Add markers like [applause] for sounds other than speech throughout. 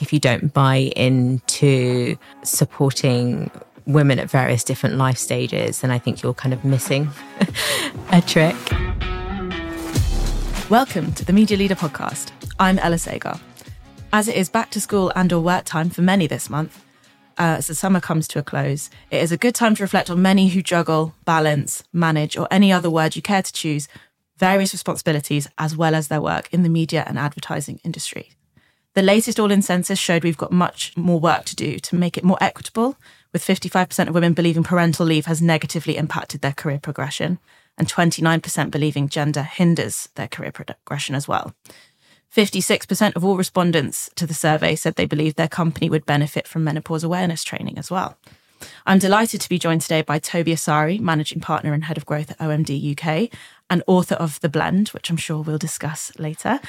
if you don't buy into supporting women at various different life stages, then I think you're kind of missing [laughs] a trick. Welcome to the Media Leader podcast. I'm Ella Sagar. As it is back to school and or work time for many this month, uh, as the summer comes to a close, it is a good time to reflect on many who juggle, balance, manage, or any other word you care to choose, various responsibilities as well as their work in the media and advertising industry. The latest All In census showed we've got much more work to do to make it more equitable, with 55% of women believing parental leave has negatively impacted their career progression, and 29% believing gender hinders their career progression as well. 56% of all respondents to the survey said they believed their company would benefit from menopause awareness training as well. I'm delighted to be joined today by Tobi Asare, Managing Partner and Head of Growth at OMD UK, and author of The Blend, which I'm sure we'll discuss later,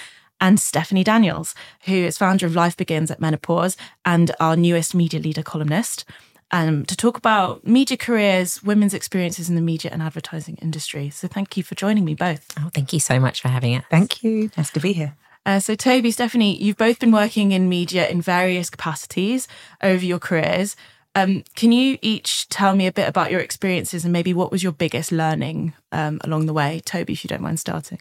and Stefanie Daniels, who is founder of Life Begins at Menopause and our newest media leader columnist, um, to talk about media careers, women's experiences in the media and advertising industry. So thank you for joining me both. Oh, thank you so much for having us. Thank you. Nice to be here. Uh, so, Tobi, Stefanie, you've both been working in media in various capacities over your careers. Um, can you each tell me a bit about your experiences and maybe what was your biggest learning um, along the way? Tobi, if you don't mind starting.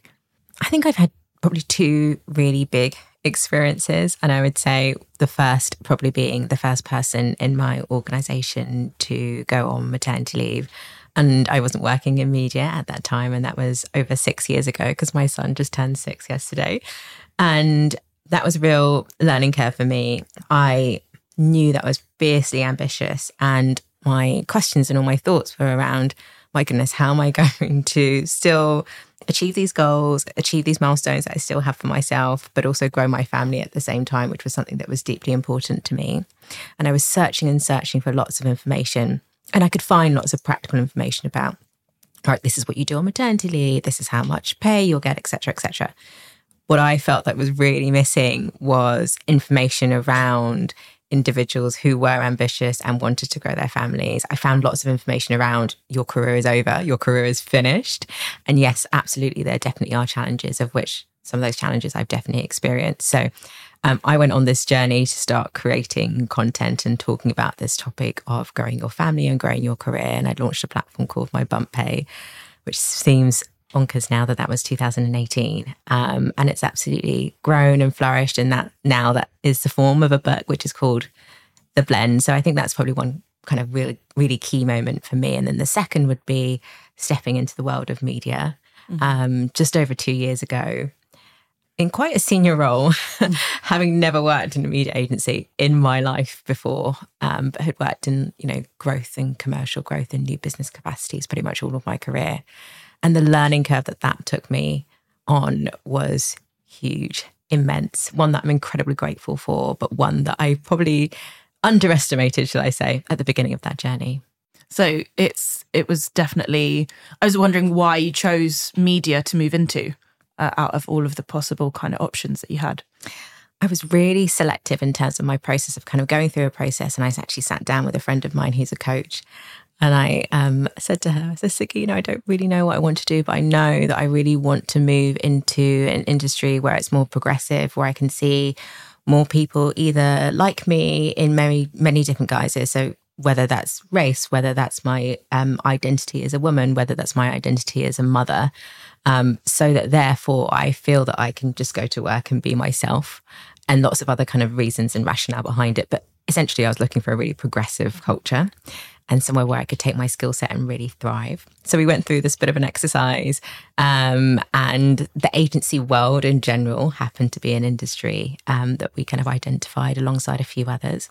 I think I've had probably two really big experiences. And I would say the first probably being the first person in my organization to go on maternity leave. And I wasn't working in media at that time. And that was over six years ago because my son just turned six yesterday. And that was a real learning curve for me. I knew that I was fiercely ambitious and my questions and all my thoughts were around my goodness, how am I [laughs] going to still achieve these goals, achieve these milestones that I still have for myself, but also grow my family at the same time, which was something that was deeply important to me. And I was searching and searching for lots of information. And I could find lots of practical information about, all right, this is what you do on maternity leave, this is how much pay you'll get, etc., etc. What I felt that was really missing was information around individuals who were ambitious and wanted to grow their families. I found lots of information around your career is over, your career is finished. And yes, absolutely, there definitely are challenges, of which some of those challenges I've definitely experienced. So um, I went on this journey to start creating content and talking about this topic of growing your family and growing your career. And I launched a platform called My Bump Pay, which seems bonkers now that that was 2018. Um, and it's absolutely grown and flourished. And that now that is the form of a book, which is called The Blend. So I think that's probably one kind of really, really key moment for me. And then the second would be stepping into the world of media mm-hmm. um, just over two years ago in quite a senior role, [laughs] having never worked in a media agency in my life before, um, but had worked in, you know, growth and commercial growth and new business capacities pretty much all of my career. And the learning curve that that took me on was huge, immense, one that I'm incredibly grateful for, but one that I probably underestimated, should I say, at the beginning of that journey. So it's it was definitely. I was wondering why you chose media to move into uh, out of all of the possible kind of options that you had. I was really selective in terms of my process of kind of going through a process, and I actually sat down with a friend of mine who's a coach, and I um, said to her, I said, Siggy, you know, I don't really know what I want to do, but I know that I really want to move into an industry where it's more progressive, where I can see more people either like me in many, many different guises. So whether that's race, whether that's my um, identity as a woman, whether that's my identity as a mother, um, so that therefore I feel that I can just go to work and be myself and lots of other kind of reasons and rationale behind it. But essentially, I was looking for a really progressive culture and somewhere where I could take my skill set and really thrive. So we went through this bit of an exercise, um, and the agency world in general happened to be an industry um, that we kind of identified alongside a few others.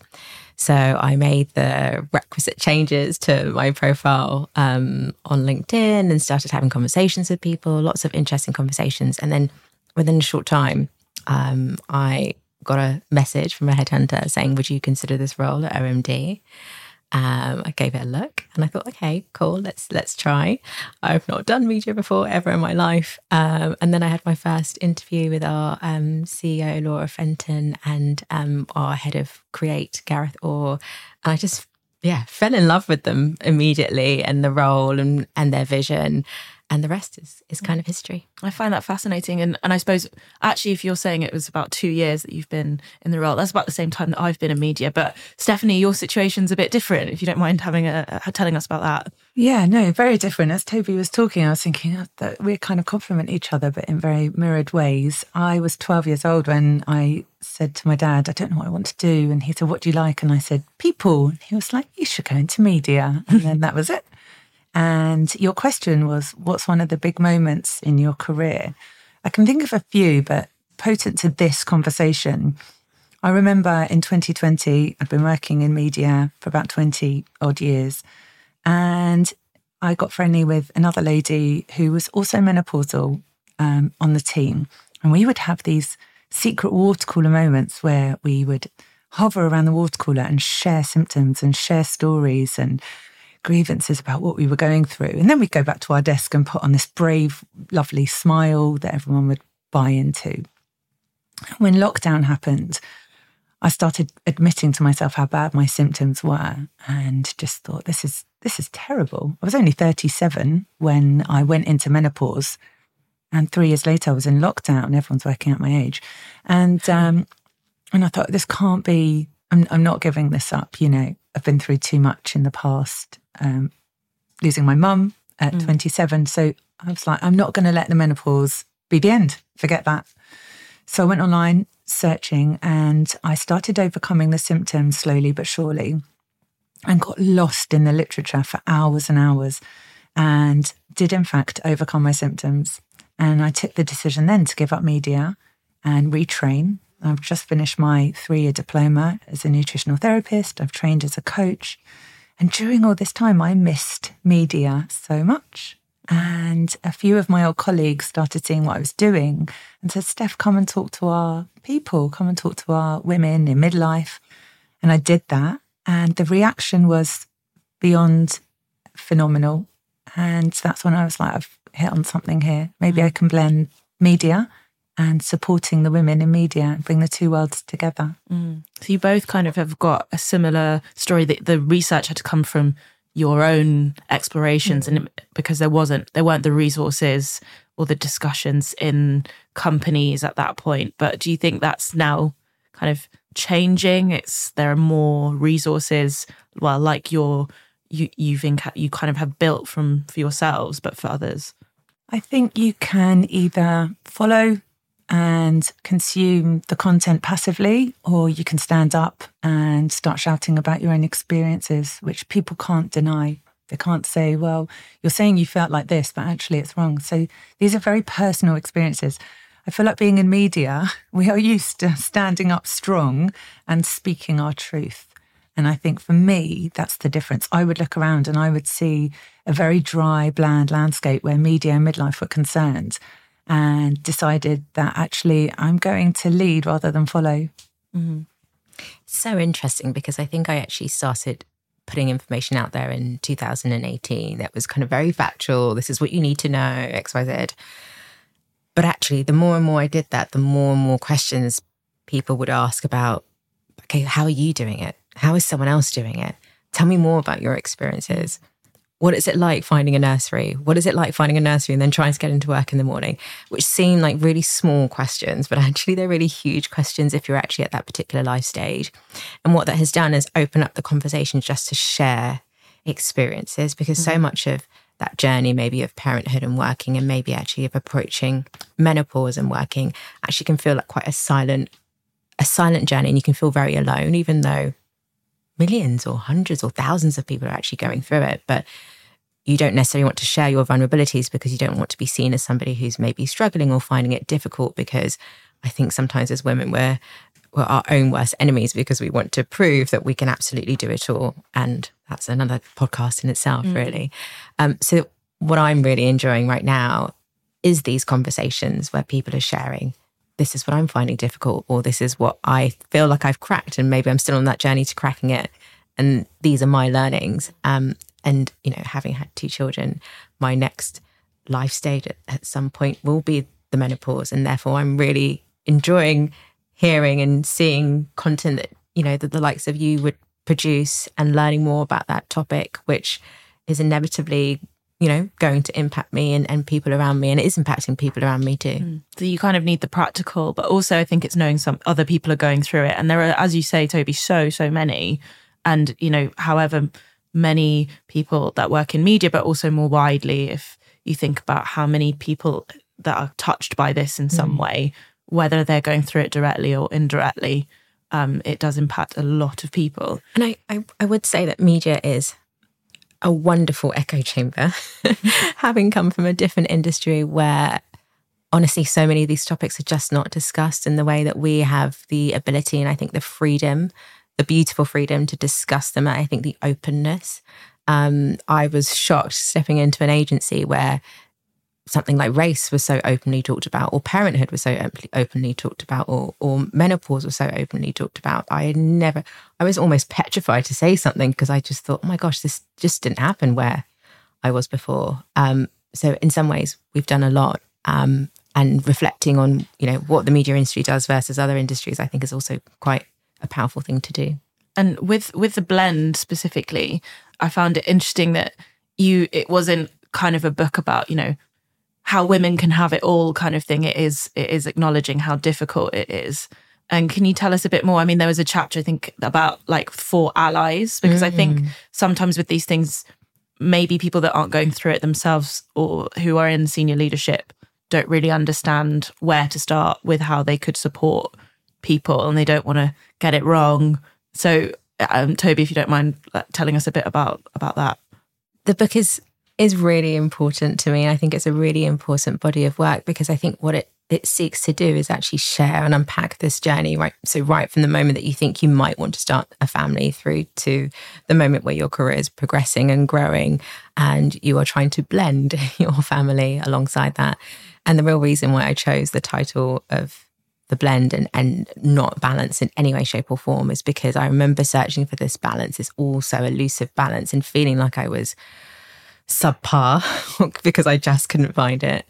So I made the requisite changes to my profile um, on LinkedIn and started having conversations with people, lots of interesting conversations. And then within a short time, um, I got a message from a headhunter saying, Would you consider this role at OMD? Um, I gave it a look and I thought, okay, cool, let's let's try. I've not done media before ever in my life. Um, and then I had my first interview with our um, CEO Laura Fenton and um, our head of Create Gareth Orr, and I just yeah fell in love with them immediately and the role and and their vision. And the rest is is mm. kind of history. I find that fascinating, and and I suppose actually, if you're saying it was about two years that you've been in the role, that's about the same time that I've been in media. But Stefanie, your situation's a bit different. If you don't mind having a, a telling us about that. Yeah, no, very different. As Tobi was talking, I was thinking oh, that we kind of complement each other, but in very mirrored ways. I was 12 years old when I said to my dad, I don't know what I want to do. And he said, What do you like? And I said, People. And he was like, You should go into media. And then that was it. And your question was, What's one of the big moments in your career? I can think of a few, but potent to this conversation. I remember in 2020, I'd been working in media for about 20 odd years. And I got friendly with another lady who was also menopausal um, on the team. And we would have these secret water cooler moments where we would hover around the water cooler and share symptoms and share stories and grievances about what we were going through. And then we'd go back to our desk and put on this brave, lovely smile that everyone would buy into. When lockdown happened, I started admitting to myself how bad my symptoms were and just thought this is this is terrible. I was only 37 when I went into menopause and 3 years later I was in lockdown. Everyone's working out my age. And um, and I thought this can't be I'm I'm not giving this up, you know. I've been through too much in the past um, losing my mum at mm. 27. So I was like I'm not going to let the menopause be the end. Forget that. So I went online searching and I started overcoming the symptoms slowly but surely and got lost in the literature for hours and hours and did, in fact, overcome my symptoms. And I took the decision then to give up media and retrain. I've just finished my three year diploma as a nutritional therapist. I've trained as a coach. And during all this time, I missed media so much. And a few of my old colleagues started seeing what I was doing and said, Steph, come and talk to our people, come and talk to our women in midlife. And I did that. And the reaction was beyond phenomenal. And that's when I was like, I've hit on something here. Maybe mm. I can blend media and supporting the women in media and bring the two worlds together. Mm. So you both kind of have got a similar story that the research had to come from your own explorations mm. and because there wasn't there weren't the resources or the discussions in companies at that point but do you think that's now kind of changing it's there are more resources well like your you you've inca- you kind of have built from for yourselves but for others i think you can either follow and consume the content passively, or you can stand up and start shouting about your own experiences, which people can't deny. They can't say, well, you're saying you felt like this, but actually it's wrong. So these are very personal experiences. I feel like being in media, [laughs] we are used to standing up strong and speaking our truth. And I think for me, that's the difference. I would look around and I would see a very dry, bland landscape where media and midlife were concerned and decided that actually I'm going to lead rather than follow. Mm-hmm. So interesting because I think I actually started putting information out there in 2018 that was kind of very factual. This is what you need to know, XYZ. But actually, the more and more I did that, the more and more questions people would ask about, okay, how are you doing it? How is someone else doing it? Tell me more about your experiences what is it like finding a nursery? What is it like finding a nursery and then trying to get into work in the morning? Which seem like really small questions, but [laughs] actually they're really huge questions if you're actually at that particular life stage. And what that has done is open up the conversation just to share experiences because mm-hmm. so much of that journey, maybe of parenthood and working, and maybe actually of approaching menopause and working, actually can feel like quite a silent, a silent journey, and you can feel very alone, even though millions or hundreds or thousands of people are actually going through it. But you don't necessarily want to share your vulnerabilities because you don't want to be seen as somebody who's maybe struggling or finding it difficult because I think sometimes as women we're we're our own worst enemies because we want to prove that we can absolutely do it all. And that's another podcast in itself, mm. really. Um, so what I'm really enjoying right now is these conversations where people are sharing this is what I'm finding difficult, or this is what I feel like I've cracked, and maybe I'm still on that journey to cracking it. And these are my learnings. Um, and, you know, having had two children, my next life stage at, at some point will be the menopause. And therefore, I'm really enjoying hearing and seeing content that, you know, that the likes of you would produce and learning more about that topic, which is inevitably you know, going to impact me and, and people around me. And it is impacting people around me too. Mm. So you kind of need the practical, but also I think it's knowing some other people are going through it. And there are, as you say, Tobi, so, so many. And, you know, however many people that work in media, but also more widely, if you think about how many people that are touched by this in some mm. way, whether they're going through it directly or indirectly, um, it does impact a lot of people. And I, I, I would say that media is a wonderful echo chamber, [laughs] having come from a different industry where honestly, so many of these topics are just not discussed in the way that we have the ability and I think the freedom, the beautiful freedom to discuss them. I think the openness. Um, I was shocked stepping into an agency where something like race was so openly talked about, or parenthood was so openly talked about, or or menopause was so openly talked about. I had never, I was almost petrified to say something because I just thought, oh my gosh, this just didn't happen where I was before. Um, so in some ways, we've done a lot. Um, and reflecting on, you know, what the media industry does versus other industries, I think is also quite a powerful thing to do. And with with the blend specifically, I found it interesting that you it wasn't kind of a book about you know how women can have it all kind of thing it is it is acknowledging how difficult it is and can you tell us a bit more i mean there was a chapter i think about like for allies because mm. i think mm. sometimes with these things maybe people that aren't going through it themselves or who are in senior leadership don't really understand where to start with how they could support people and they don't want to get it wrong. So um, tobi if you don't mind telling us a bit about about that. The book is is really important to me. I think it's a really important body of work because I think what it it seeks to do is actually share and unpack this journey right? So right from the moment that you think you might want to start a family through to the moment where your career is progressing and growing and you are trying to blend [laughs] your family alongside that. And the real reason why i chose the title of the blend and, and not balance in any way shape or form is because i remember searching for this balance this also elusive balance and feeling like i was subpar [laughs] because I just couldn't find it.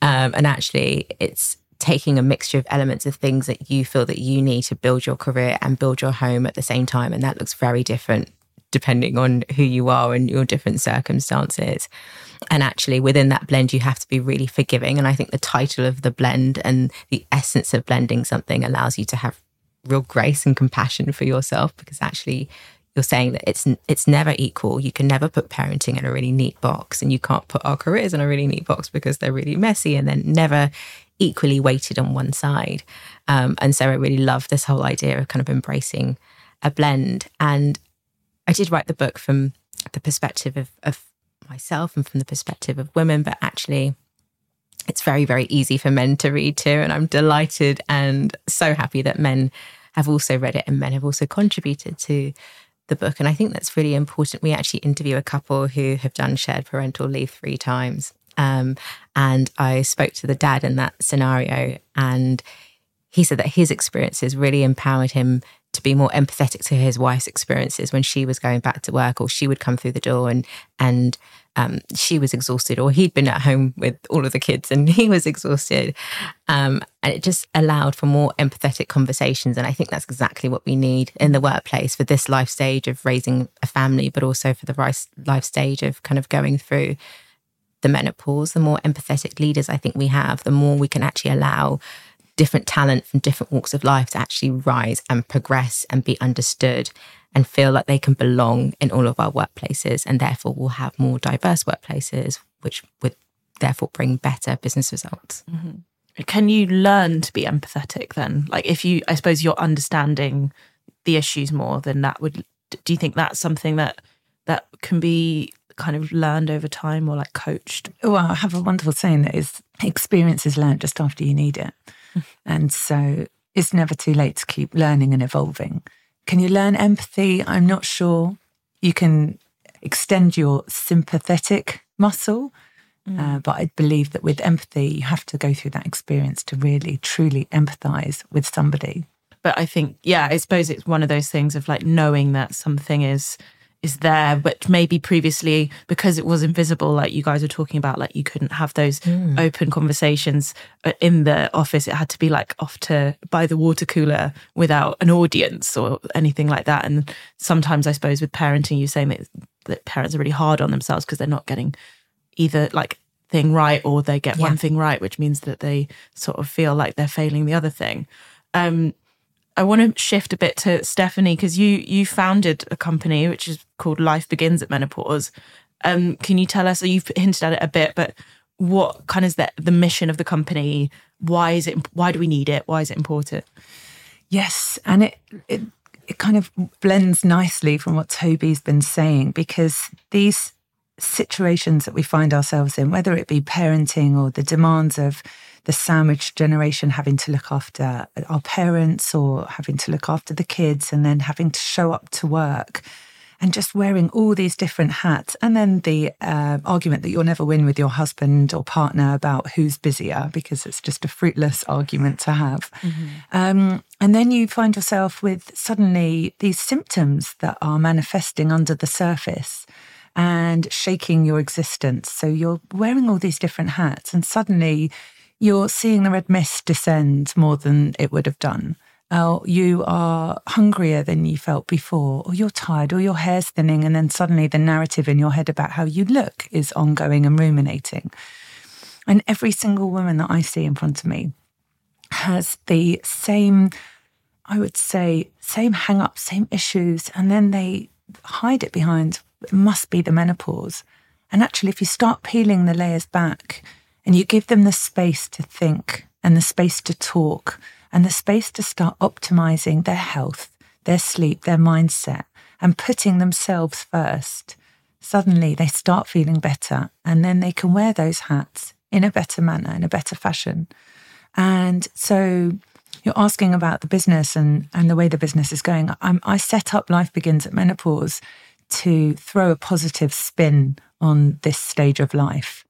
Um, and actually, it's taking a mixture of elements of things that you feel that you need to build your career and build your home at the same time. And that looks very different depending on who you are and your different circumstances. And actually, within that blend, you have to be really forgiving. And I think the title of the blend and the essence of blending something allows you to have real grace and compassion for yourself because actually you're saying that it's it's never equal. You can never put parenting in a really neat box, and you can't put our careers in a really neat box because they're really messy and then never equally weighted on one side. Um, and so I really love this whole idea of kind of embracing a blend. And I did write the book from the perspective of, of myself and from the perspective of women, but actually it's very, very easy for men to read too. And I'm delighted and so happy that men have also read it and men have also contributed to the book. And I think that's really important. We actually interview a couple who have done shared parental leave three times. Um, and I spoke to the dad in that scenario, and he said that his experiences really empowered him to be more empathetic to his wife's experiences when she was going back to work or she would come through the door and and um, she was exhausted or he'd been at home with all of the kids and [laughs] he was exhausted. Um, and it just allowed for more empathetic conversations. And i think that's exactly what we need in the workplace for this life stage of raising a family but also for the life stage of kind of going through the menopause. The more empathetic leaders i think we have the more we can actually allow different talent from different walks of life to actually rise and progress and be understood and feel like they can belong in all of our workplaces and therefore we'll have more diverse workplaces which would therefore bring better business results. Mm-hmm. can you learn to be empathetic then? Like if you i suppose you're understanding the issues more then that would do you think that's something that that can be kind of learned over time or like coached? Well i have a wonderful saying that is experience is learned just after you need it and so it's never too late to keep learning and evolving. Can you learn empathy? I'm not sure. You can extend your sympathetic muscle. Mm. Uh, but I believe that with empathy, you have to go through that experience to really, truly empathize with somebody. But I think, yeah, I suppose it's one of those things of like knowing that something is is there, but maybe previously because it was invisible, like you guys were talking about, like you couldn't have those mm. open conversations uh, in the office. It had to be like off to by the water cooler without an audience or anything like that. And sometimes, I suppose, with parenting, you're saying that, that parents are really hard on themselves because they're not getting either like thing right or they get Yeah. one thing right, which means that they sort of feel like they're failing the other thing. Um, I want to shift a bit to Stefanie because you you founded a company which is called Life Begins at Menopause. Um, can you tell us? So you've hinted at it a bit, but what kind of is the the mission of the company? Why is it? Why do we need it? Why is it important? Yes, and it it it kind of blends nicely from what Tobi's been saying because these situations that we find ourselves in, whether it be parenting or the demands of the sandwich generation having to look after our parents or having to look after the kids and then having to show up to work and just wearing all these different hats. And then the uh, argument that you'll never win with your husband or partner about who's busier because it's just a fruitless argument to have. Um, and then you find yourself with suddenly these symptoms that are manifesting under the surface and shaking your existence so you're wearing all these different hats and suddenly you're seeing the red mist descend more than it would have done or you are hungrier than you felt before, or you're tired, or your hair's thinning, and then suddenly the narrative in your head about how you look is ongoing and ruminating. And every single woman that I see in front of me has the same, I would say, same hang up, same issues, and then they hide it behind it must be the menopause. And actually, if you start peeling the layers back and you give them the space to think and the space to talk and the space to start optimizing their health, their sleep, their mindset, and putting themselves first, suddenly they start feeling better. And then they can wear those hats in a better manner, in a better fashion. And so you're asking about the business and, and the way the business is going. I'm, I set up Life Begins at Menopause to throw a positive spin on this stage of life.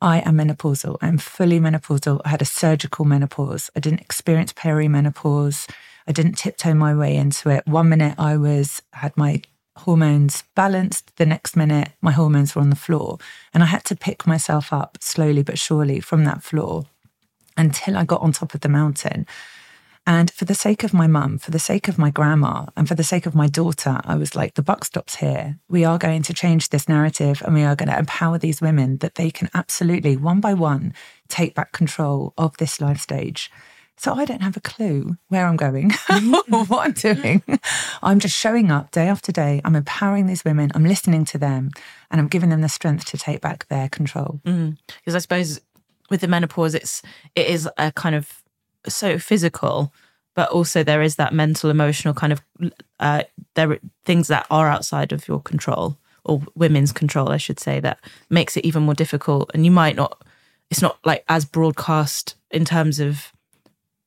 I am menopausal. I'm fully menopausal. I had a surgical menopause. I didn't experience perimenopause. I didn't tiptoe my way into it. One minute I was had my hormones balanced. The next minute my hormones were on the floor, and I had to pick myself up slowly but surely from that floor until I got on top of the mountain. And for the sake of my mum, for the sake of my grandma, and for the sake of my daughter, I was like, the buck stops here. We are going to change this narrative and we are going to empower these women that they can absolutely, one by one, take back control of this life stage. So I don't have a clue where I'm going [laughs] or what I'm doing. I'm just showing up day after day. I'm empowering these women. I'm listening to them and I'm giving them the strength to take back their control. Mm. Because I suppose with the menopause, it's it is a kind of so physical, but also there is that mental, emotional kind of uh, there are things that are outside of your control or women's control, I should say, that makes it even more difficult. And you might not. It's not like as broadcast in terms of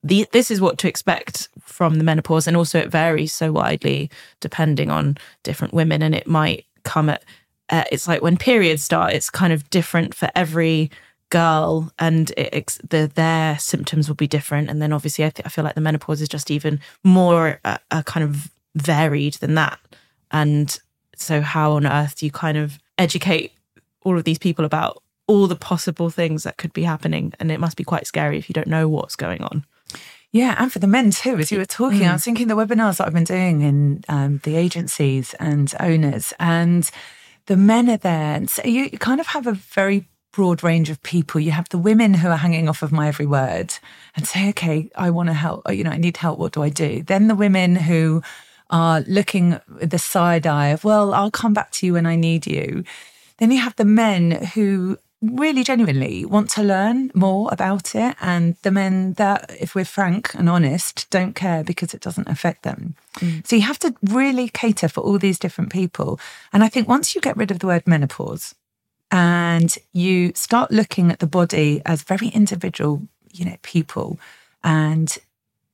the, this is what to expect from the menopause and also it varies so widely depending on different women and it might come at uh, it's like when periods start it's kind of different for every girl and it, the their symptoms will be different and then obviously I, th- I feel like the menopause is just even more uh, uh, kind of varied than that and so how on earth do you kind of educate all of these people about all the possible things that could be happening and it must be quite scary if you don't know what's going on Yeah, and for the men too. As you were talking, I was thinking the webinars that I've been doing in um, the agencies and owners, and the men are there. And so you kind of have a very broad range of people. You have the women who are hanging off of my every word and say, okay, I want to help. You know, I need help. What do I do? Then the women who are looking with the side eye of, well, I'll come back to you when I need you. Then you have the men who really genuinely want to learn more about it and the men that if we're frank and honest don't care because it doesn't affect them mm. so you have to really cater for all these different people and i think once you get rid of the word menopause and you start looking at the body as very individual you know people and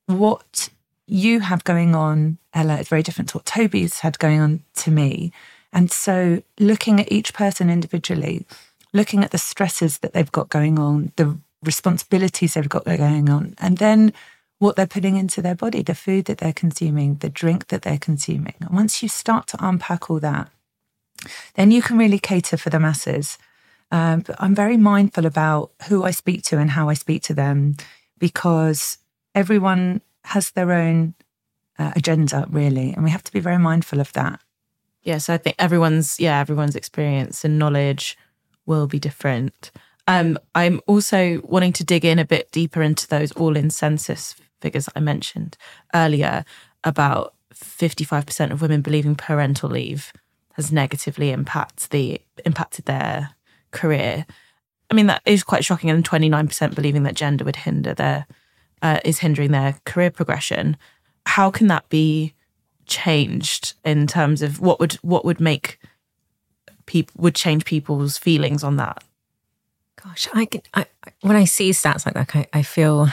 what you have going on ella is very different to what tobi's had going on to me and so looking at each person individually looking at the stresses that they've got going on, the responsibilities they've got going on, and then what they're putting into their body, the food that they're consuming, the drink that they're consuming. And once you start to unpack all that, then you can really cater for the masses. Um, but I'm very mindful about who I speak to and how I speak to them because everyone has their own uh, agenda, really. And we have to be very mindful of that. Yes, I think everyone's yeah, everyone's experience and knowledge will be different. Um, I'm also wanting to dig in a bit deeper into those all in census figures I mentioned earlier about 55% of women believing parental leave has negatively impact the impacted their career. I mean that is quite shocking, and 29% believing that gender would hinder their uh, is hindering their career progression. How can that be changed in terms of what would what would make people would change people's feelings on that? Gosh, I can. I, when I see stats like that, I, I feel.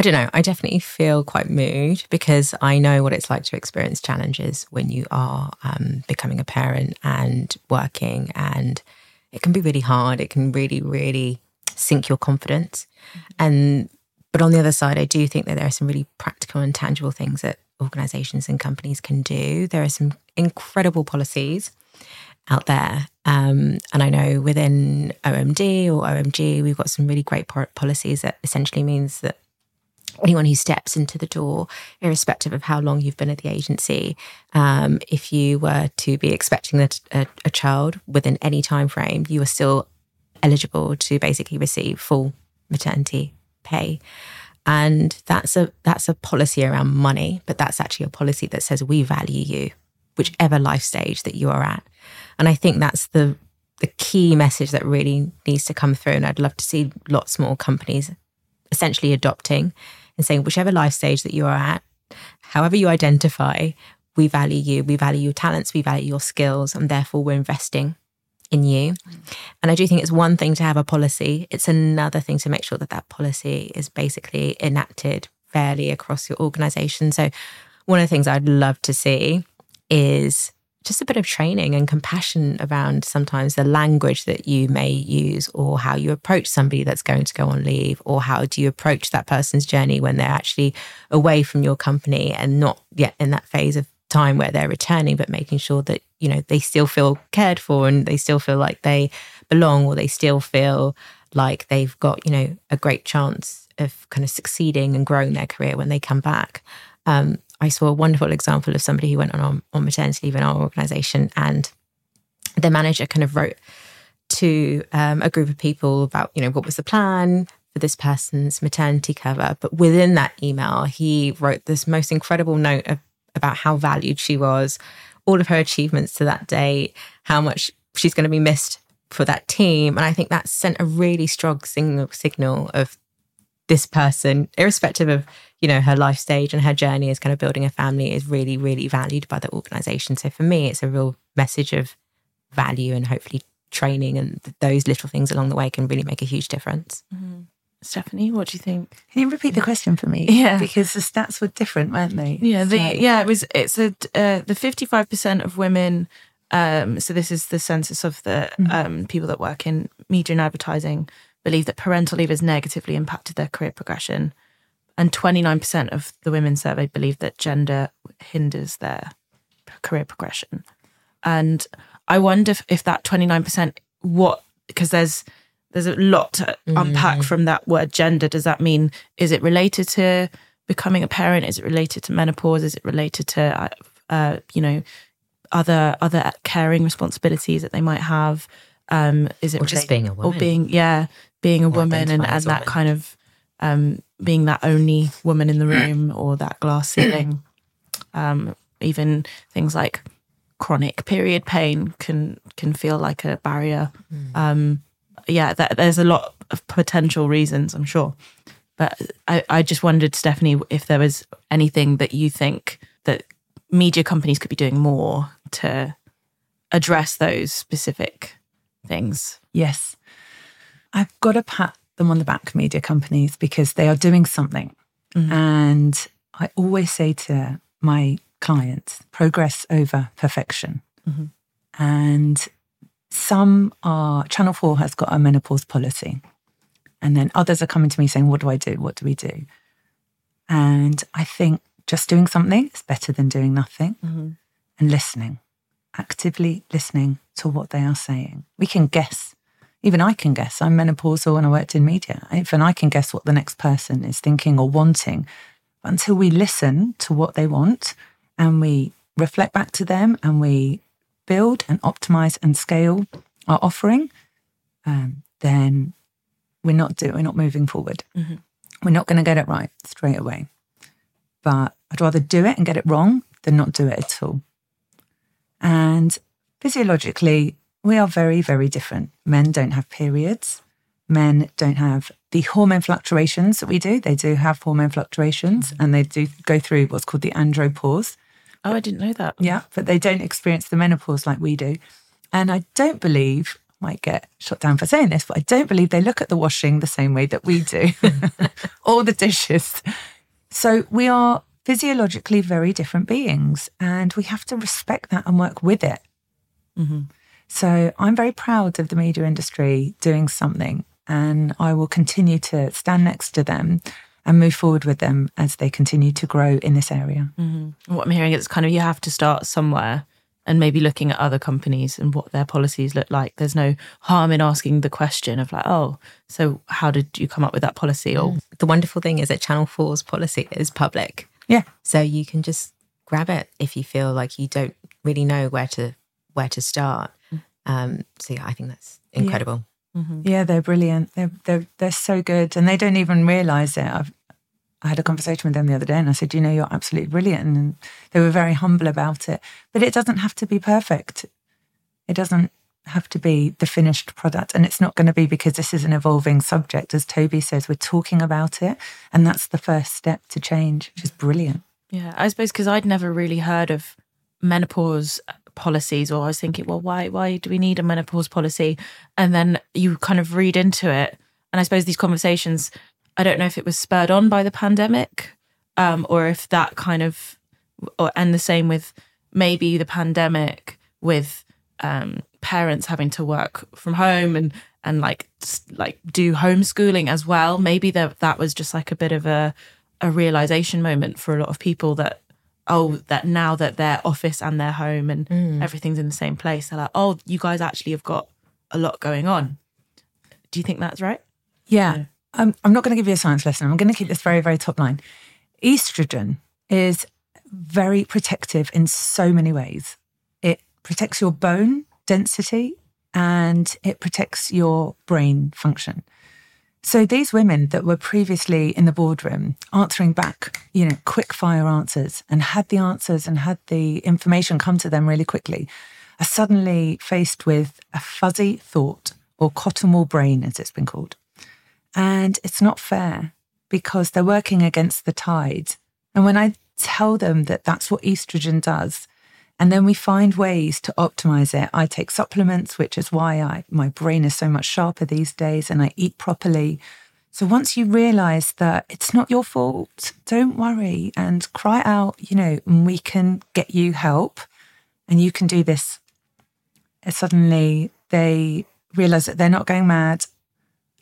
I don't know. I definitely feel quite moved because I know what it's like to experience challenges when you are um, becoming a parent and working, and it can be really hard. It can really, really sink your confidence. And but on the other side, I do think that there are some really practical and tangible things that organizations and companies can do. There are some incredible policies out there. Um, and I know within OMD or OMG, we've got some really great policies that essentially means that anyone who steps into the door, irrespective of how long you've been at the agency, um, if you were to be expecting a, a, a child within any time frame, you are still eligible to basically receive full maternity pay. And that's a that's a policy around money, but that's actually a policy that says we value you, whichever life stage that you are at. And I think that's the the key message that really needs to come through. And I'd love to see lots more companies essentially adopting and saying, whichever life stage that you are at, however you identify, we value you, we value your talents, we value your skills, and therefore we're investing in you. And I do think it's one thing to have a policy, it's another thing to make sure that that policy is basically enacted fairly across your organization. So, one of the things I'd love to see is just a bit of training and compassion around sometimes the language that you may use or how you approach somebody that's going to go on leave or how do you approach that person's journey when they're actually away from your company and not yet in that phase of time where they're returning but making sure that you know they still feel cared for and they still feel like they belong or they still feel like they've got you know a great chance of kind of succeeding and growing their career when they come back. Um, I saw a wonderful example of somebody who went on on maternity leave in our organization, and the manager kind of wrote to um, a group of people about you know what was the plan for this person's maternity cover. But within that email, he wrote this most incredible note of, about how valued she was, all of her achievements to that day, how much she's going to be missed for that team. And I think that sent a really strong signal, signal of this person, irrespective of you know her life stage and her journey as kind of building a family, is really really valued by the organisation. So for me, it's a real message of value and hopefully training and those little things along the way can really make a huge difference. Mm-hmm. Stefanie, what do you think? Can you repeat the question for me? Yeah, because the stats were different, weren't they? Yeah, the, so. yeah, it was. It's a uh, the fifty five percent of women. Um, so this is the census of the mm-hmm. um, people that work in media and advertising believe that parental leave has negatively impacted their career progression. And 29% of the women surveyed believe that gender hinders their career progression. And I wonder if, if that 29%, what, because there's, there's a lot to mm. unpack from that word gender. Does that mean, is it related to becoming a parent? Is it related to menopause? Is it related to, uh, uh you know, other other caring responsibilities that they might have? Um, is it or just being a woman? Or being, yeah, being a or woman and, and that kind of um, being that only woman in the [clears throat] room or that glass ceiling. [clears throat] Um, even things like chronic period pain can can feel like a barrier. Mm. Um, yeah, that, there's a lot of potential reasons, I'm sure. But I, I just wondered, Stefanie, if there was anything that you think that media companies could be doing more to address those specific things. Yes. I've got to pat them on the back, media companies, because they are doing something. Mm-hmm. And I always say to my clients, progress over perfection. Mm-hmm. And some are, Channel 4 has got a menopause policy. And then others are coming to me saying, What do I do? What do we do? And I think just doing something is better than doing nothing mm-hmm. and listening, actively listening to what they are saying. We can guess even I can guess. I'm menopausal and I worked in media. Even I can guess what the next person is thinking or wanting. But until we listen to what they want and we reflect back to them and we build and optimize and scale our offering, um, then we're not do we're not moving forward. Mm-hmm. We're not going to get it right straight away. But I'd rather do it and get it wrong than not do it at all. And physiologically, we are very, very different. Men don't have periods. Men don't have the hormone fluctuations that we do. They do have hormone fluctuations and they do go through what's called the andropause. Oh, I didn't know that. Yeah, but they don't experience the menopause like we do. And I don't believe, might get shot down for saying this, but I don't believe they look at the washing the same way that we do, [laughs] [laughs] or the dishes. So we are physiologically very different beings, and we have to respect that and work with it. Mm-hmm. So I'm very proud of the media industry doing something, and I will continue to stand next to them and move forward with them as they continue to grow in this area. Mm-hmm. What I'm hearing is kind of you have to start somewhere and maybe looking at other companies and what their policies look like. There's no harm in asking the question of like, oh, so how did you come up with that policy? Or The wonderful thing is that Channel 4's policy is public. Yeah. So you can just grab it if you feel like you don't really know where to where to start. Um, so yeah, I think that's incredible. Yeah, they're brilliant. They're they're they're so good, and they don't even realise it. I've I had a conversation with them the other day, and I said, "You know, you're absolutely brilliant," and they were very humble about it. But it doesn't have to be perfect. It doesn't have to be the finished product, and it's not going to be because this is an evolving subject. As Tobi says, we're talking about it, and that's the first step to change, which is brilliant. Yeah, I suppose because I'd never really heard of menopause policies, or I was thinking, well, why why do we need a menopause policy? And then you kind of read into it, and I suppose these conversations, I don't know if it was spurred on by the pandemic, um, or if that kind of, or and the same with maybe the pandemic with um, parents having to work from home and and like like do homeschooling as well. Maybe that that was just like a bit of a a realization moment for a lot of people that oh that now that their office and their home and mm. everything's in the same place they're like oh you guys actually have got a lot going on do you think that's right Yeah. I'm, um, I'm not going to give you a science lesson. I'm going to keep this very, very top line. Estrogen is very protective in so many ways. It protects your bone density and it protects your brain function. So these women that were previously in the boardroom answering back, you know, quick fire answers and had the answers and had the information come to them really quickly are suddenly faced with a fuzzy thought or cotton wool brain, as it's been called. And it's not fair because they're working against the tide. And when I tell them that that's what estrogen does, and then we find ways to optimize it. I take supplements, which is why I my brain is so much sharper these days, and I eat properly. So once you realize that it's not your fault, don't worry and cry out, you know, and we can get you help and you can do this. And suddenly they realize that they're not going mad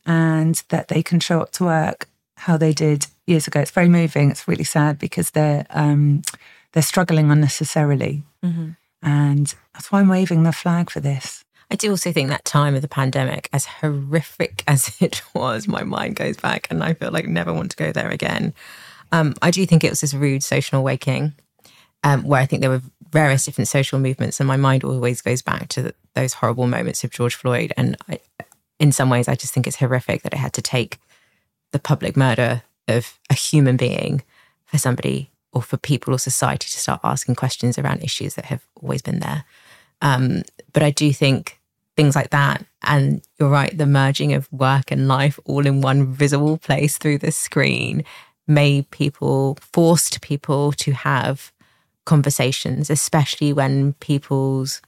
and that they can show up to work how they did years ago. It's very moving. It's really sad because they're um, they're struggling unnecessarily, and that's why I'm waving the flag for this. I do also think that time of the pandemic, as horrific [laughs] as it was, my mind goes back and I feel like never want to go there again. Um, I do think it was this rude social awakening um, where I think there were various different social movements, and my mind always goes back to th those horrible moments of George Floyd. And I, in some ways, I just think it's horrific that it had to take the public murder of a human being for somebody or for people or society to start asking questions around issues that have always been there. Um, but I do think things like that, and you're right, the merging of work and life all in one visible place through the screen made people, forced people to have conversations, especially when people's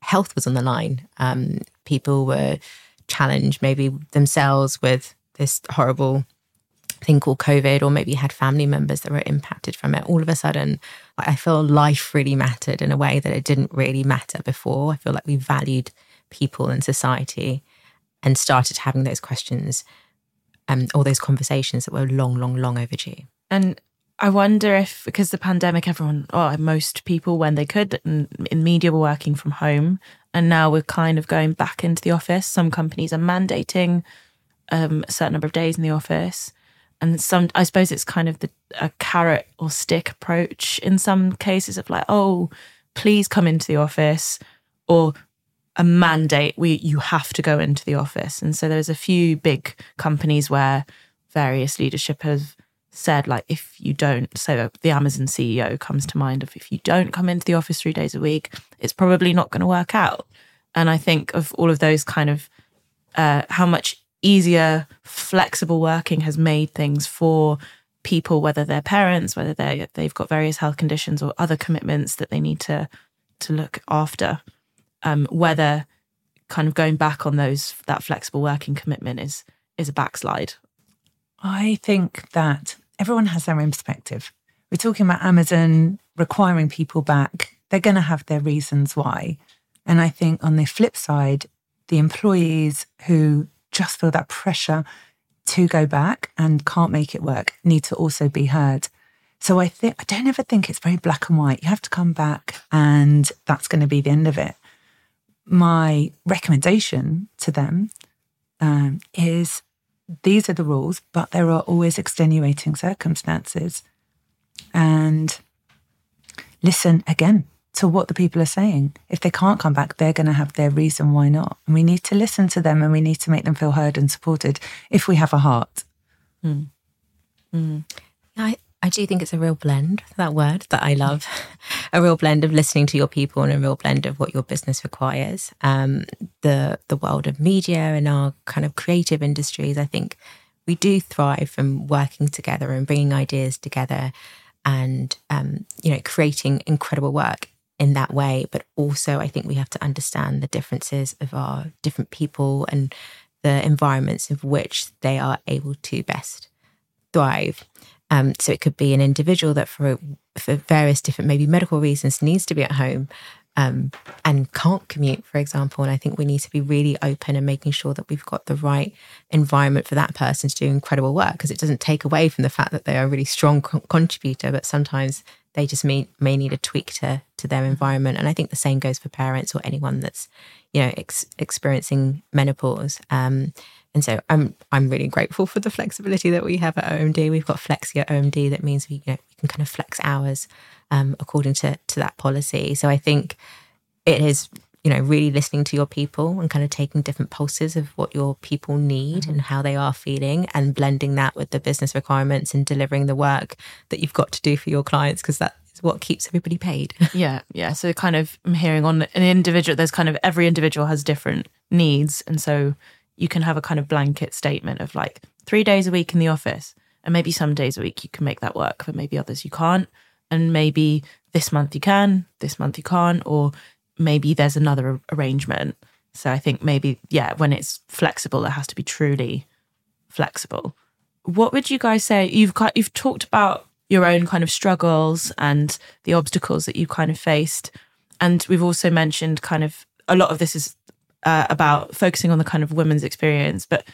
health was on the line. Um, people were challenged, maybe themselves, with this horrible thing called COVID, or maybe had family members that were impacted from it. All of a sudden, I feel life really mattered in a way that it didn't really matter before. I feel like we valued people and society and started having those questions and all those conversations that were long, long, long overdue. And I wonder if, because the pandemic, everyone, or most people, when they could, in, in media, were working from home. And now we're kind of going back into the office. Some companies are mandating um, a certain number of days in the office. And some, I suppose it's kind of the a carrot or stick approach in some cases of like, oh, please come into the office, or a mandate we you have to go into the office. And so there's a few big companies where various leadership have said like if you don't so the amazon ceo comes to mind of if you don't come into the office three days a week it's probably not going to work out. And i think of all of those kind of uh, how much easier flexible working has made things for people whether they're parents whether they they've got various health conditions or other commitments that they need to to look after um, whether kind of going back on those that flexible working commitment is is a backslide. I think that everyone has their own perspective. We're talking about Amazon requiring people back. They're going to have their reasons why. And I think on the flip side, the employees who just feel that pressure to go back and can't make it work need to also be heard. So I think I don't ever think it's very black and white. You have to come back and that's going to be the end of it my recommendation to them um, is these are the rules, but there are always extenuating circumstances. And listen again to what the people are saying. If they can't come back, they're going to have their reason why not. And we need to listen to them and we need to make them feel heard and supported if we have a heart. Mm. Mm. I, I do think it's a real blend, that word that I love, [laughs] a real blend of listening to your people and a real blend of what your business requires. Um, the the world of media and our kind of creative industries, I think we do thrive from working together and bringing ideas together and um, you know creating incredible work in that way. But also, I think we have to understand the differences of our different people and the environments of which they are able to best thrive. Um, so it could be an individual that, for for various different maybe medical reasons, needs to be at home um, and can't commute, for example. And I think we need to be really open and making sure that we've got the right environment for that person to do incredible work because it doesn't take away from the fact that they are a really strong co- contributor, but sometimes they just may, may need a tweak to to their environment. And I think the same goes for parents or anyone that's you know ex- experiencing menopause. Um, and so I'm I'm really grateful for the flexibility that we have at OMD. We've got flexi at OMD that means we, you know, we can kind of flex hours um, according to to that policy. So I think it is you know really listening to your people and kind of taking different pulses of what your people need mm-hmm. and how they are feeling and blending that with the business requirements and delivering the work that you've got to do for your clients because that is what keeps everybody paid. [laughs] yeah, yeah. So kind of I'm hearing on an individual. There's kind of every individual has different needs, and so you can have a kind of blanket statement of like three days a week in the office. And maybe some days a week you can make that work, but maybe others you can't. And maybe this month you can, this month you can't, or maybe there's another arrangement. So I think maybe, yeah, when it's flexible, it has to be truly flexible. What would you guys say? You've you've talked about your own kind of struggles and the obstacles that you kind of faced. And we've also mentioned kind of a lot of this is uh, about focusing on the kind of women's experience, but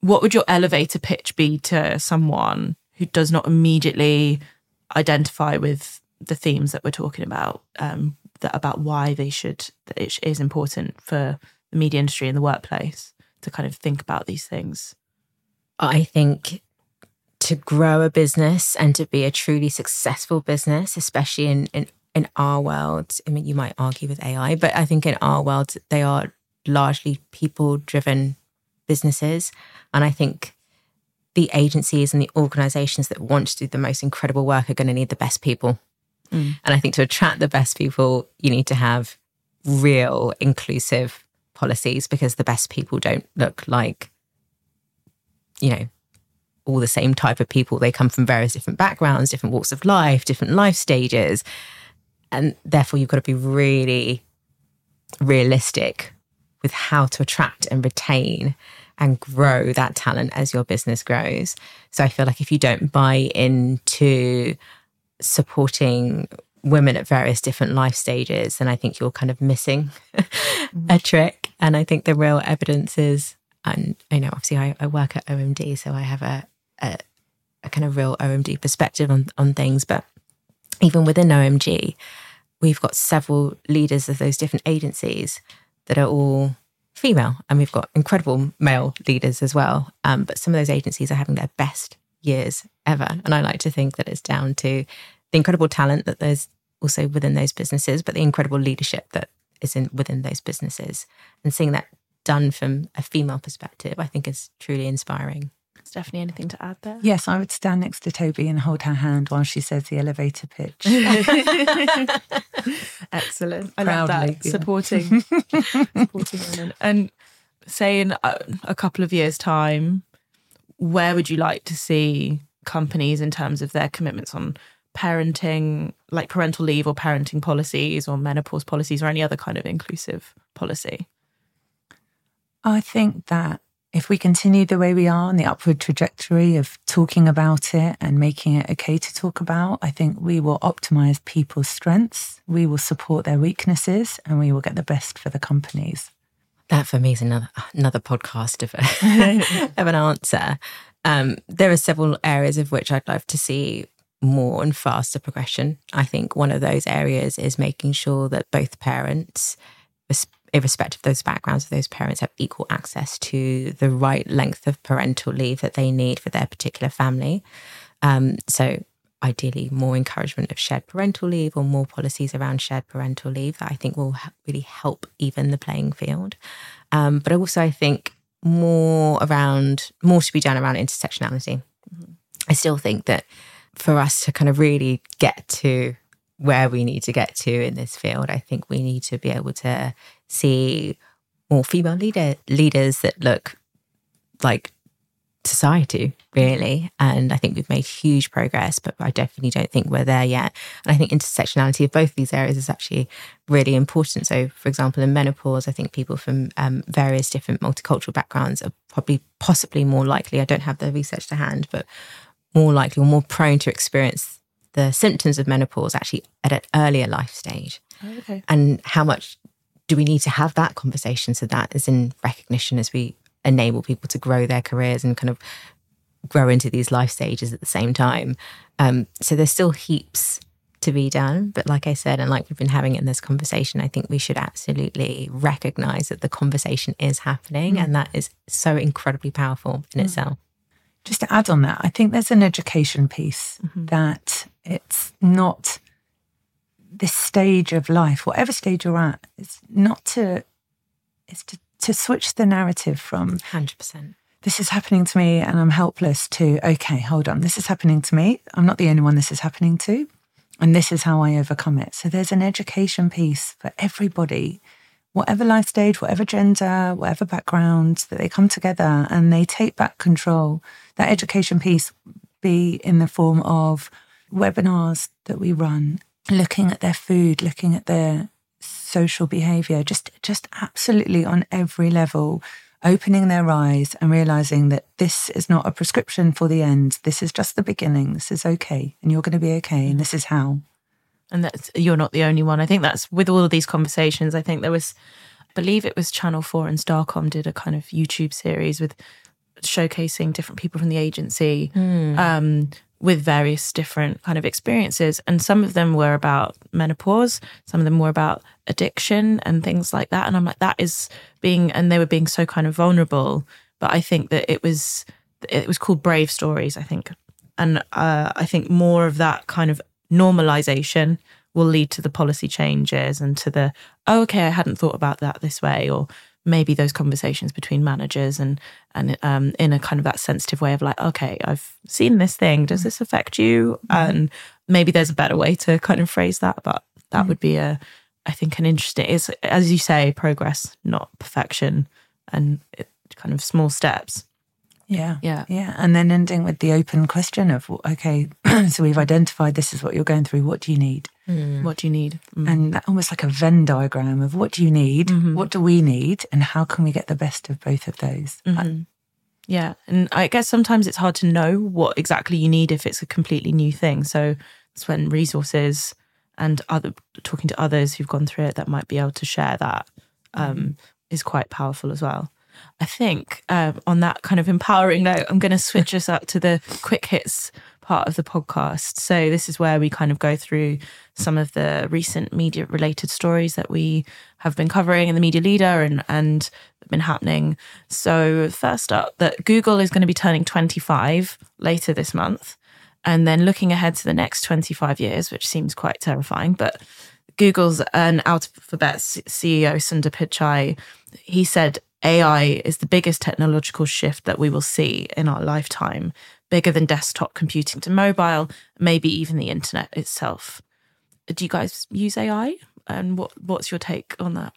what would your elevator pitch be to someone who does not immediately identify with the themes that we're talking about, um, that about why they should, that it is important for the media industry and the workplace to kind of think about these things? I think to grow a business and to be a truly successful business, especially in, in, in our world, I mean, you might argue with AI, but I think in our world, they are largely people driven businesses. And I think the agencies and the organizations that want to do the most incredible work are going to need the best people. Mm. And I think to attract the best people, you need to have real inclusive policies because the best people don't look like, you know, all the same type of people. They come from various different backgrounds, different walks of life, different life stages. And therefore, you've got to be really realistic with how to attract and retain and grow that talent as your business grows. So I feel like if you don't buy into supporting women at various different life stages, then I think you're kind of missing [laughs] a trick. And I think the real evidence is, and you know, obviously I, I work at OMD, so I have a, a, a kind of real OMD perspective on, on things. But even within OMG, we've got several leaders of those different agencies that are all female, and we've got incredible male leaders as well. Um, but some of those agencies are having their best years ever, and I like to think that it's down to the incredible talent that there's also within those businesses, but the incredible leadership that is in within those businesses and seeing that done from a female perspective, I think is truly inspiring. Stefanie, anything to add there? Yes, I would stand next to Tobi and hold her hand while she says the elevator pitch. [laughs] Excellent. I Proudly, love that. yeah. Supporting, [laughs] supporting women. And say in a, uh, a couple of years' time, where would you like to see companies in terms of their commitments on parenting, like parental leave or parenting policies or menopause policies or any other kind of inclusive policy? I think that if we continue the way we are on the upward trajectory of talking about it and making it okay to talk about, I think we will optimize people's strengths, we will support their weaknesses, and we will get the best for the companies. That for me is another another podcast of, a, [laughs] [laughs] of an answer. Um, there are several areas of which I'd love to see more and faster progression. I think one of those areas is making sure that both parents, irrespective of those backgrounds of those parents, have equal access to the right length of parental leave that they need for their particular family. Um, so ideally more encouragement of shared parental leave or more policies around shared parental leave that I think will really help even the playing field. Um, but also, I think more around more to be done around intersectionality. I still think that for us to kind of really get to where we need to get to in this field, I think we need to be able to see more female leader leaders that look like society really. And i think we've made huge progress but i definitely don't think we're there yet. And i think intersectionality of both of these areas is actually really important. So for example in menopause i think people from um, various different multicultural backgrounds are probably possibly more likely i don't have the research to hand but more likely or more prone to experience the symptoms of menopause actually at an earlier life stage. Okay. and how much do we need to have that conversation so that is in recognition as we enable people to grow their careers and kind of grow into these life stages at the same time. Um, so there's still heaps to be done but like i said and like we've been having in this conversation i think we should absolutely recognize that the conversation is happening mm. and that is so incredibly powerful in mm. itself. Just to add on that, I think there's an education piece mm-hmm. that it's not this stage of life, whatever stage you're at, it's not to, it's to, to switch the narrative from 100% this is happening to me and I'm helpless to, okay, hold on, this is happening to me. I'm not the only one this is happening to. And this is how I overcome it. So there's an education piece for everybody, whatever life stage, whatever gender, whatever background, that they come together and they take back control. That education piece be in the form of webinars that we run, looking at their food, looking at their social behavior, just just absolutely on every level, opening their eyes and realizing that this is not a prescription for the end. This is just the beginning. This is okay, and you're going to be okay, and this is how. and that's you're not the only one. I think that's with all of these conversations. I think there was, I believe it was Channel Four and Starcom did a kind of YouTube series with showcasing different people from the agency um, with various different kind of experiences, and some of them were about menopause, some of them were about addiction and things like that. And I'm like, that is being, and they were being so kind of vulnerable. But I think that it was it was called Brave Stories. I think and uh, I think more of that kind of normalization will lead to the policy changes and to the oh, okay, I hadn't thought about that this way, or maybe those conversations between managers and and um, in a kind of that sensitive way of like, okay, I've seen this thing. Does this affect you? And maybe there's a better way to kind of phrase that, but that would be a I think an interesting is as you say, progress, not perfection, and it, kind of small steps. Yeah. Yeah. Yeah. And then ending with the open question of, okay, [clears throat] so we've identified this is what you're going through. What do you need? What do you need? Mm. And that almost like a Venn diagram of what do you need? What do we need? And how can we get the best of both of those? I- Yeah. And I guess sometimes it's hard to know what exactly you need if it's a completely new thing. So it's when resources and other talking to others who've gone through it that might be able to share that um, is quite powerful as well. I think um, on that kind of empowering note, I'm going to switch us up to the quick hits part of the podcast. So this is where we kind of go through some of the recent media related stories that we have been covering in the media leader and and been happening. So first up, that Google is going to be turning 25 later this month, and then looking ahead to the next 25 years, which seems quite terrifying, but Google's an Alphabet CEO, Sundar Pichai, he said AI is the biggest technological shift that we will see in our lifetime, bigger than desktop computing to mobile, maybe even the internet itself. Do you guys use AI? And what what's your take on that?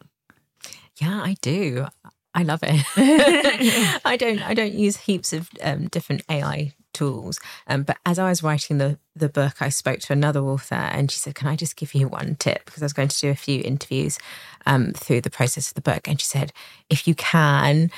Yeah, I do. I love it. [laughs] [laughs] I don't. I don't use heaps of um, different AI tools. Um, but as I was writing the the book, I spoke to another author, and she said, "Can I just give you one tip?" Because I was going to do a few interviews um, through the process of the book, and she said, "If you can, yeah."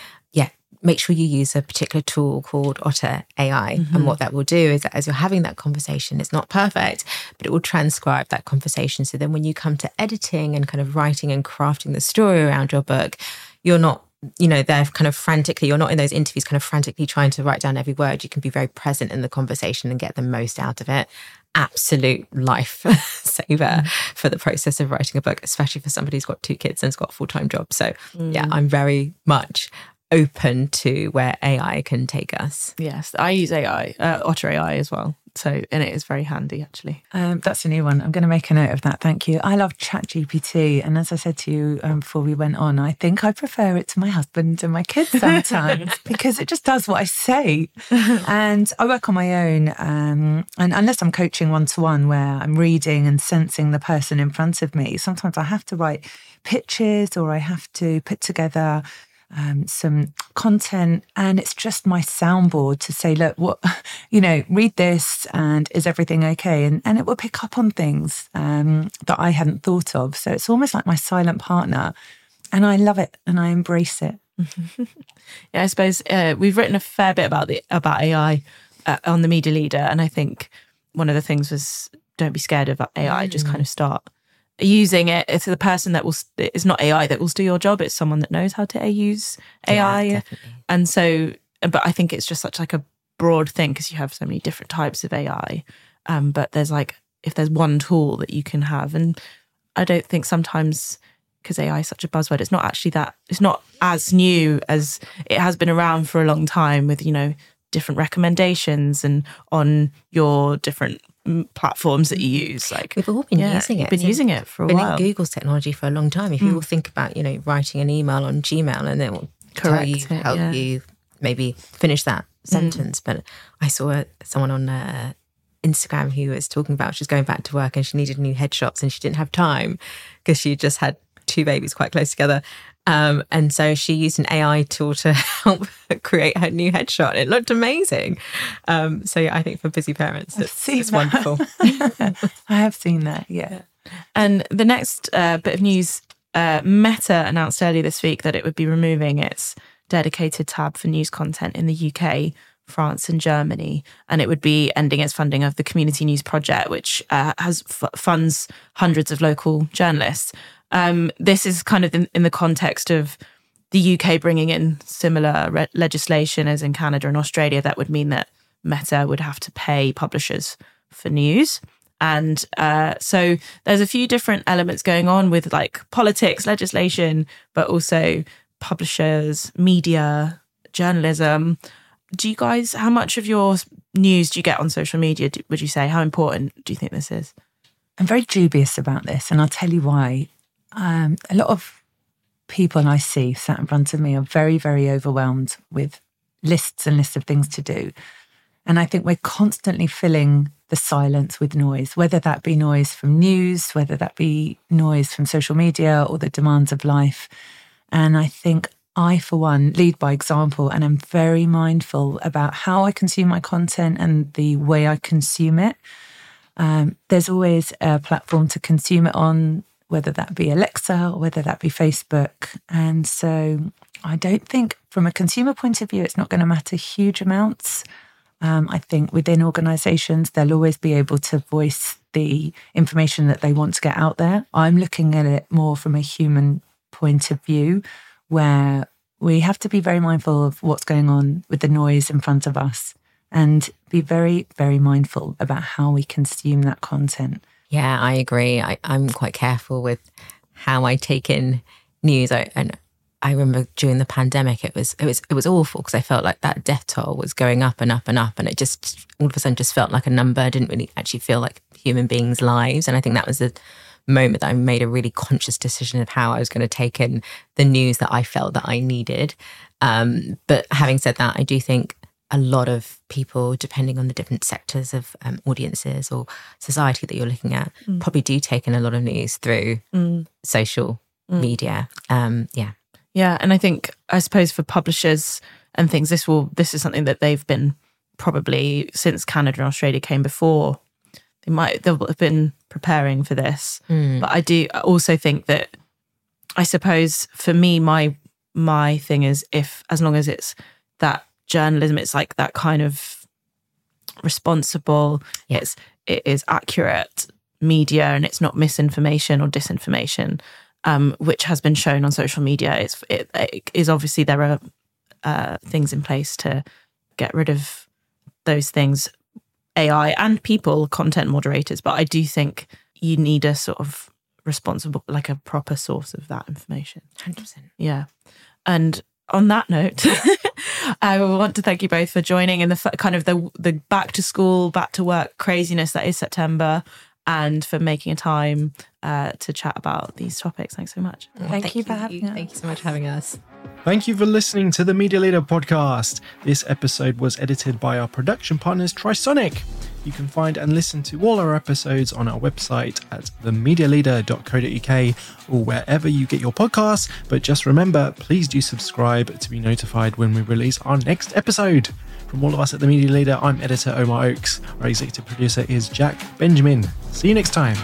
Make sure you use a particular tool called Otter AI. Mm-hmm. And what that will do is that as you're having that conversation, it's not perfect, but it will transcribe that conversation. So then when you come to editing and kind of writing and crafting the story around your book, you're not you know, they're kind of frantically, you're not in those interviews kind of frantically trying to write down every word. You can be very present in the conversation and get the most out of it. Absolute life [laughs] saver mm. for the process of writing a book, especially for somebody who's got two kids and has got a full time job. So, mm. yeah, I'm very much open to where AI can take us. Yes, I use AI, uh, Otter AI as well. So, and it is very handy actually. Um, that's a new one. I'm going to make a note of that. Thank you. I love ChatGPT. And as I said to you um, before we went on, I think I prefer it to my husband and my kids sometimes [laughs] because it just does what I say. and I work on my own. Um, and unless I'm coaching one to one where I'm reading and sensing the person in front of me, sometimes I have to write pitches or I have to put together um, some content, and it's just my soundboard to say, look, what [laughs] you know, read this, and is everything okay? And and it will pick up on things um, that I hadn't thought of. So it's almost like my silent partner, and I love it and I embrace it. [laughs] yeah, I suppose uh, we've written a fair bit about the about AI uh, on the media leader, and I think one of the things was don't be scared of AI. Mm. Just kind of start using it it's the person that will it's not ai that will do your job it's someone that knows how to use ai yeah, and so but i think it's just such like a broad thing because you have so many different types of ai um, but there's like if there's one tool that you can have and i don't think sometimes because ai is such a buzzword it's not actually that it's not as new as it has been around for a long time with you know different recommendations and on your different platforms that you use. Like we've all been yeah, using it. Been using it for a been while. in Google's technology for a long time. If mm. you all think about, you know, writing an email on Gmail and it will Correct you, help yeah. you maybe finish that mm. sentence. Mm. But I saw someone on uh, Instagram who was talking about she's going back to work and she needed new headshots and she didn't have time because she just had two babies quite close together um, and so she used an AI tool to [laughs] help create her new headshot. It looked amazing. Um, so yeah, I think for busy parents, it's, it's wonderful. [laughs] I have seen that. Yeah. And the next uh, bit of news, uh, Meta announced earlier this week that it would be removing its dedicated tab for news content in the UK France and Germany, and it would be ending its funding of the Community News Project, which uh, has f- funds hundreds of local journalists. Um, this is kind of in, in, the context of the UK bringing in similar re- legislation as in Canada and Australia. That would mean that Meta would have to pay publishers for news. And uh, so there's a few different elements going on with like politics, legislation, but also publishers, media, journalism. Do you guys, how much of your news do you get on social media? Would you say? How important do you think this is? I'm very dubious about this, and I'll tell you why um, a lot of people I see sat in front of me are very, very overwhelmed with lists and lists of things to do. And I think we're constantly filling the silence with noise, whether that be noise from news, whether that be noise from social media or the demands of life. And I think I, for one, lead by example and I'm very mindful about how I consume my content and the way I consume it. Um, there's always a platform to consume it on whether that be Alexa or whether that be Facebook. And so I don't think, from a consumer point of view, it's not going to matter huge amounts. Um, I think within organizations, they'll always be able to voice the information that they want to get out there. I'm looking at it more from a human point of view, where we have to be very mindful of what's going on with the noise in front of us and be very, very mindful about how we consume that content. Yeah, I agree. I, I'm quite careful with how I take in news. I, and I remember during the pandemic, it was it was it was awful because I felt like that death toll was going up and up and up, and it just all of a sudden just felt like a number. I didn't really actually feel like human beings' lives, and I think that was the moment that I made a really conscious decision of how I was going to take in the news that I felt that I needed. Um, but having said that, I do think a lot of people, depending on the different sectors of um, audiences or society that you're looking at, mm. probably do take in a lot of news through mm. social mm. media. Um, yeah, yeah, and I think I suppose for publishers and things, this will this is something that they've been probably since Canada and Australia came before. They might they'll have been preparing for this, mm. but I do also think that I suppose for me, my my thing is if as long as it's that journalism. It's like that kind of responsible. Yeah. It's it is accurate media, and it's not misinformation or disinformation, um, which has been shown on social media. It's it, it is obviously there are uh, things in place to get rid of those things, AI and people, content moderators. But I do think you need a sort of responsible, like a proper source of that information. Hundred percent. Yeah, and on that note, [laughs] I want to thank you both for joining in the kind of the the back to school, back to work craziness that is September, and for making a time uh, to chat about these topics. Thanks so much. thank, thank, you for having us. Thank you so much for having us. Thank you for listening to the Media Leader podcast. This episode was edited by our production partners Trisonic. You can find and listen to all our episodes on our website at themedialeader.co.uk or wherever you get your podcasts. But just remember, please do subscribe to be notified when we release our next episode. From all of us at The Media Leader, I'm editor Omar Oakes. Our executive producer is Jack Benjamin. See you next time.